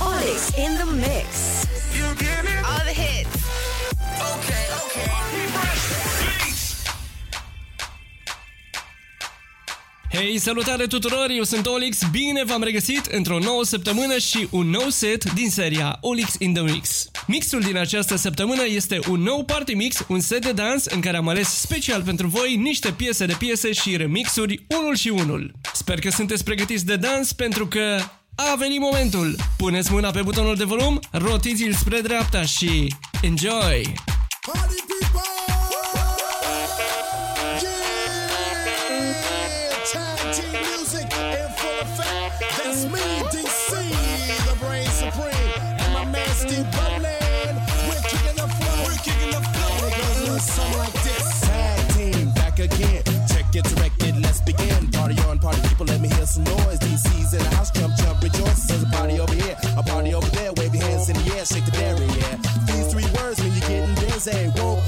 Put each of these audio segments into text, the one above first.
Olix in the mix. You get me? All the hits. Okay, okay. Hei, salutare tuturor, eu sunt Olix, bine v-am regăsit într-o nouă săptămână și un nou set din seria Olix in the Mix. Mixul din această săptămână este un nou party mix, un set de dans în care am ales special pentru voi niște piese de piese și remixuri unul și unul. Sper că sunteți pregătiți de dans pentru că a venit momentul! Puneți mâna pe butonul de volum, rotiți-l spre dreapta și enjoy! Party some noise. DC's in the house, jump, jump, rejoice. There's a party over here, a party over there. Wave your hands in the air, shake the dairy, yeah. These three words mean you're getting busy. Whoa,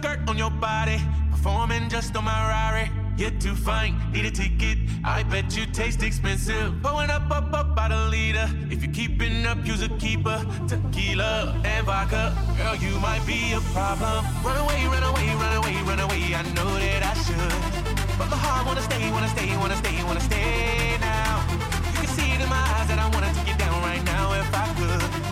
skirt on your body, performing just on my Rari. You're too fine, need a ticket. I bet you taste expensive. Pulling up up up by the leader. If you're keeping up, use a keeper. Tequila and vodka, girl, you might be a problem. Run away, run away, run away, run away. I know that I should, but my heart wanna stay, wanna stay, wanna stay, wanna stay now. You can see it in my eyes that I wanna take you down right now if I could.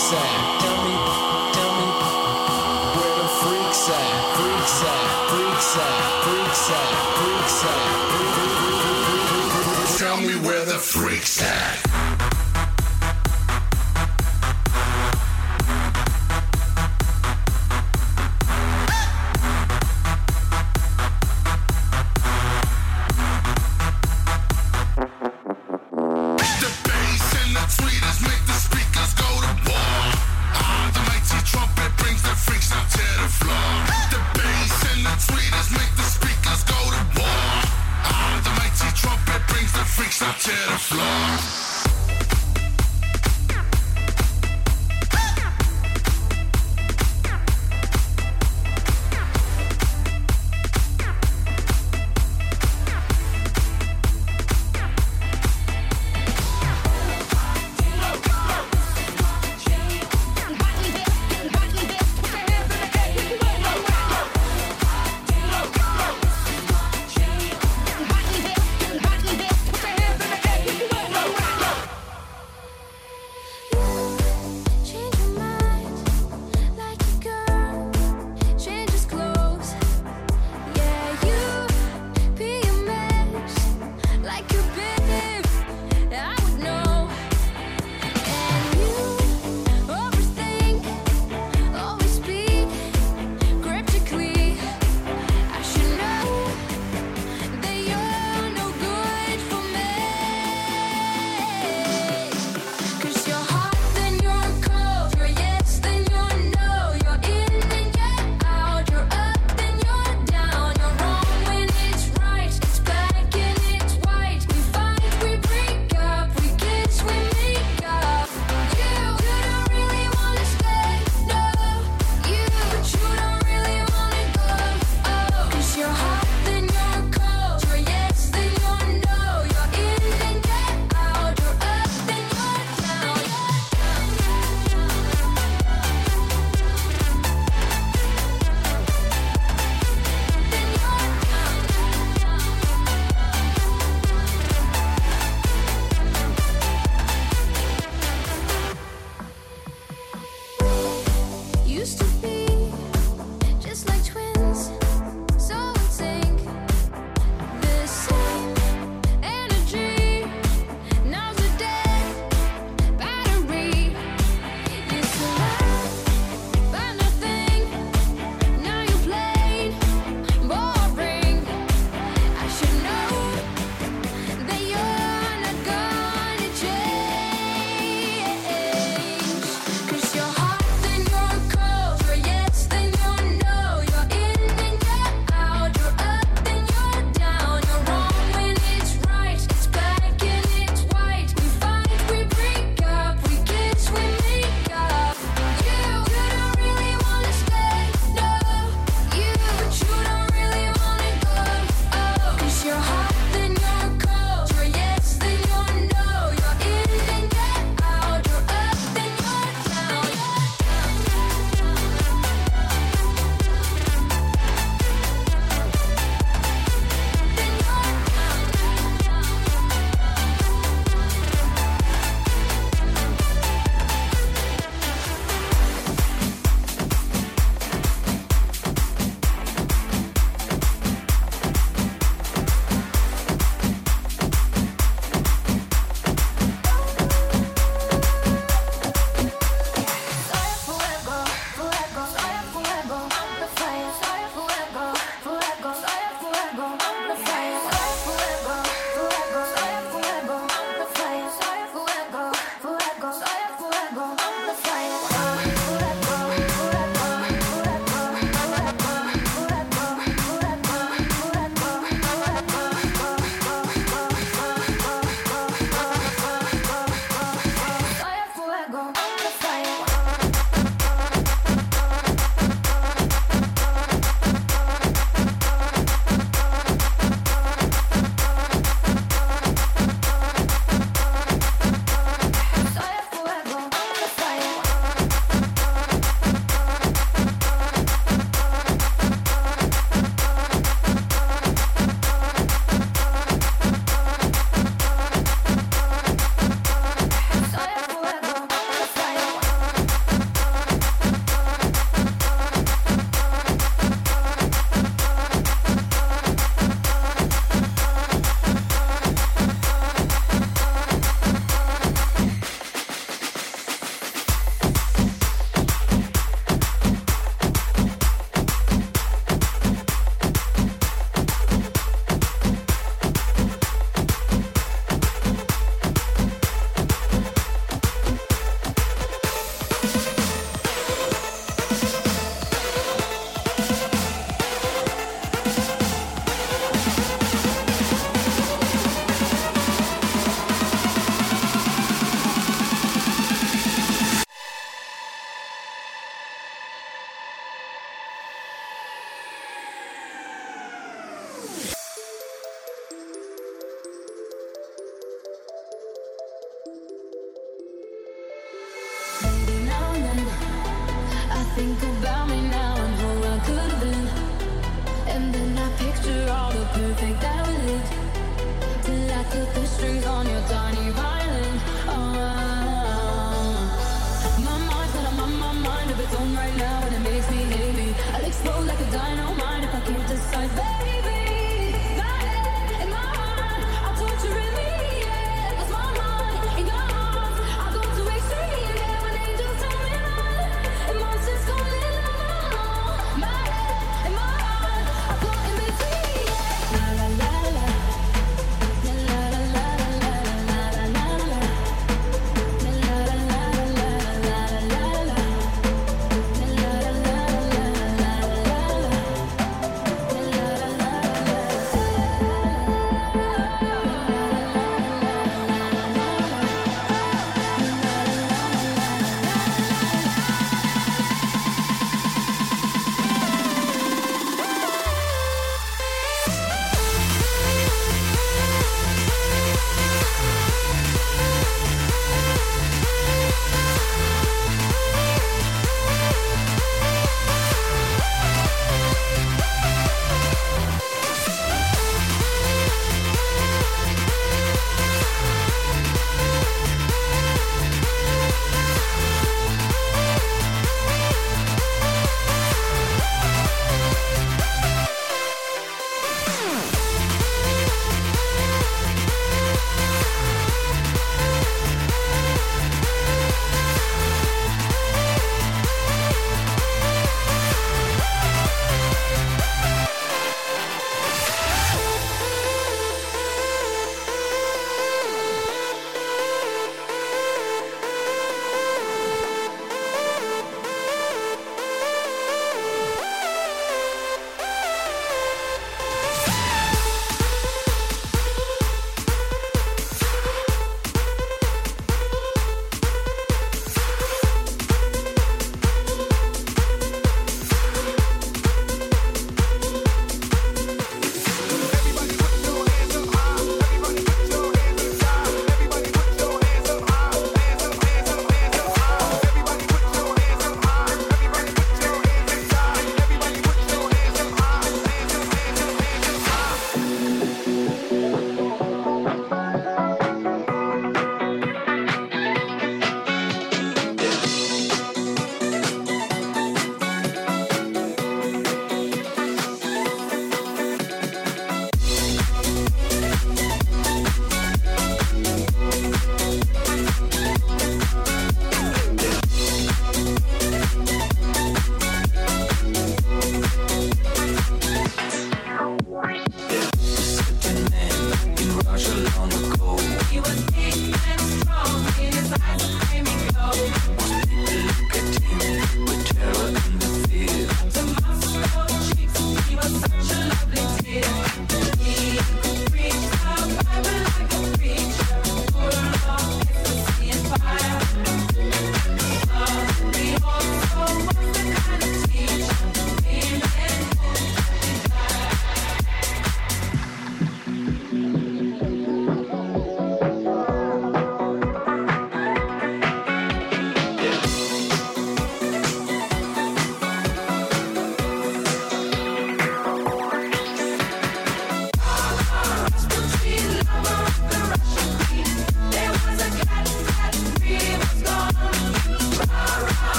freaks at? Tell me, tell me where the? Freaks at, freaks at, freaks at, freaks at. Tell me where the freaks at.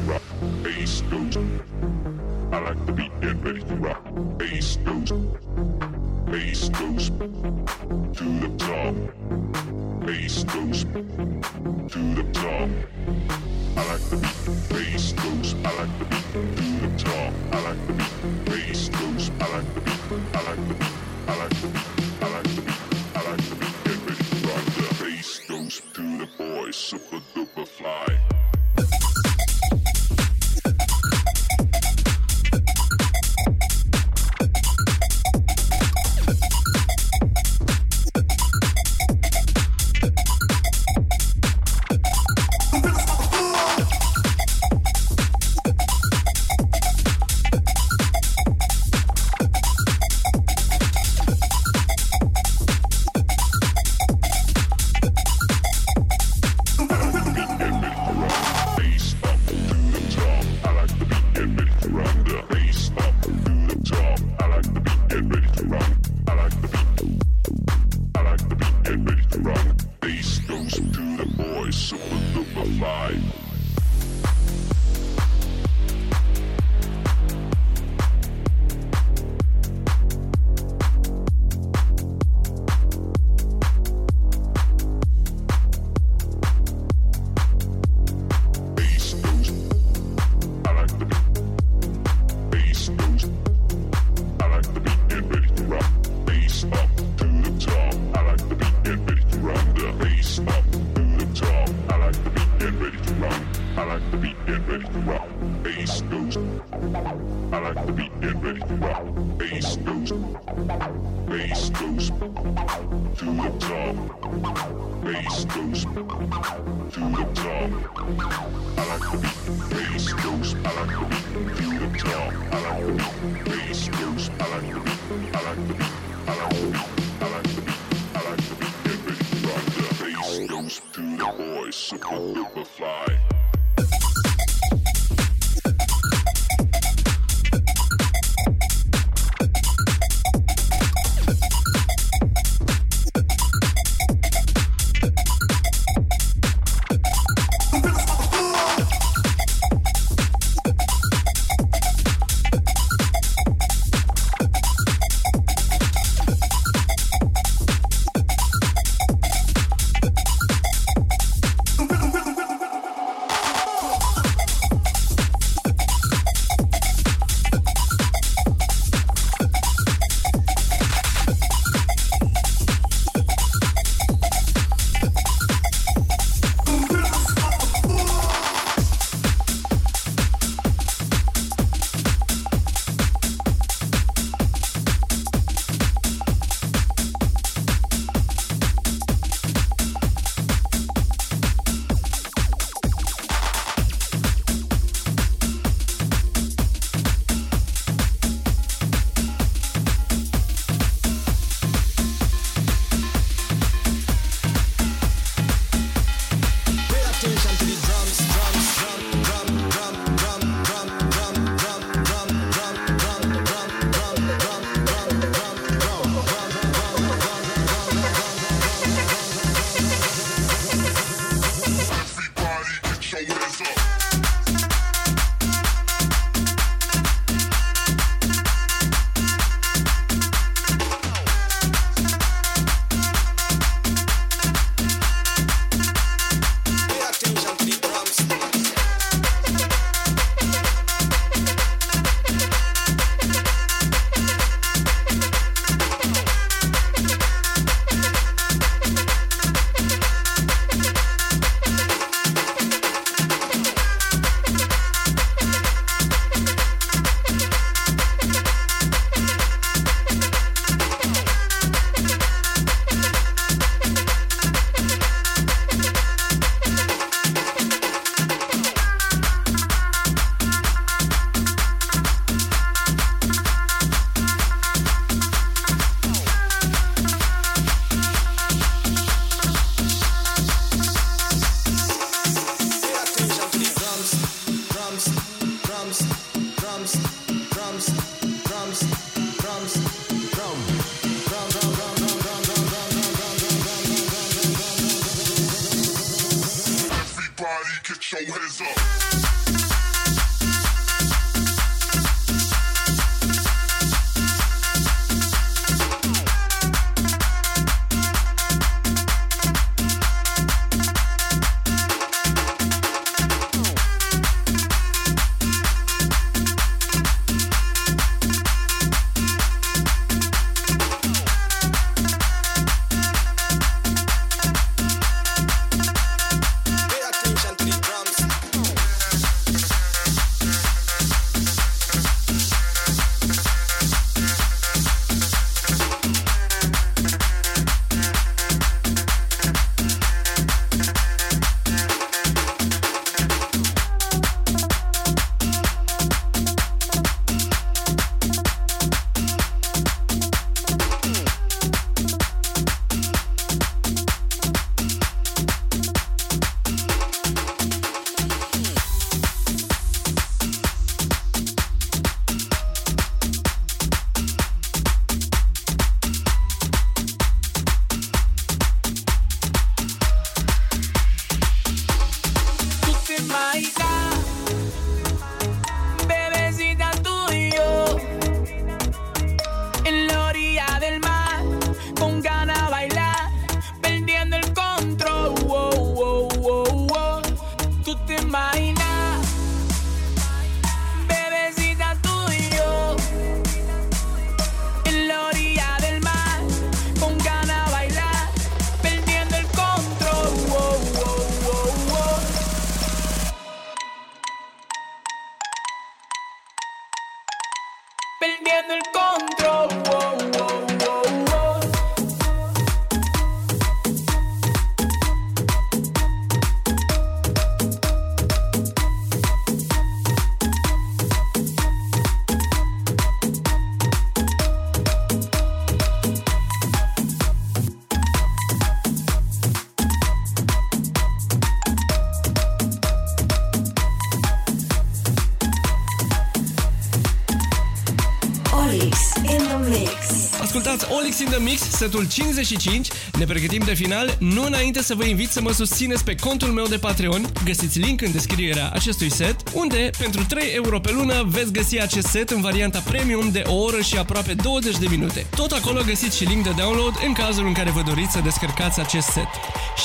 rock, bass goes. I like the beat, get ready to rock, bass goes. Bass goes to the top. Bass goes to the top. I like the beat, bass goes. I like the beat to the top. I like the beat, bass goes. I like the beat, I like the beat, I like the beat. Goes through the voice of a butterfly. Mix. Ascultați Olix in the Mix, setul 55. Ne pregătim de final, nu înainte să vă invit să mă susțineți pe contul meu de Patreon. Găsiți link în descrierea acestui set, unde pentru 3 euro pe lună veți găsi acest set în varianta premium de o oră și aproape 20 de minute. Tot acolo găsiți și link de download în cazul în care vă doriți să descărcați acest set.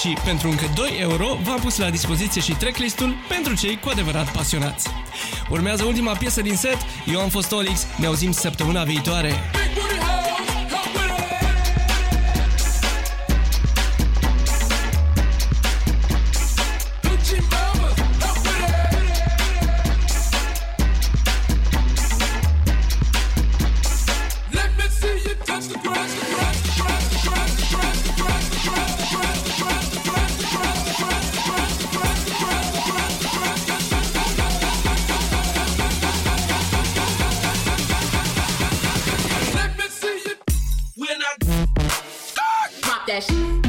Și pentru încă 2 euro v-am pus la dispoziție și tracklistul pentru cei cu adevărat pasionați. Urmează ultima piesă din set, eu am fost Olix, ne auzim săptămâna viitoare. Pop that shit.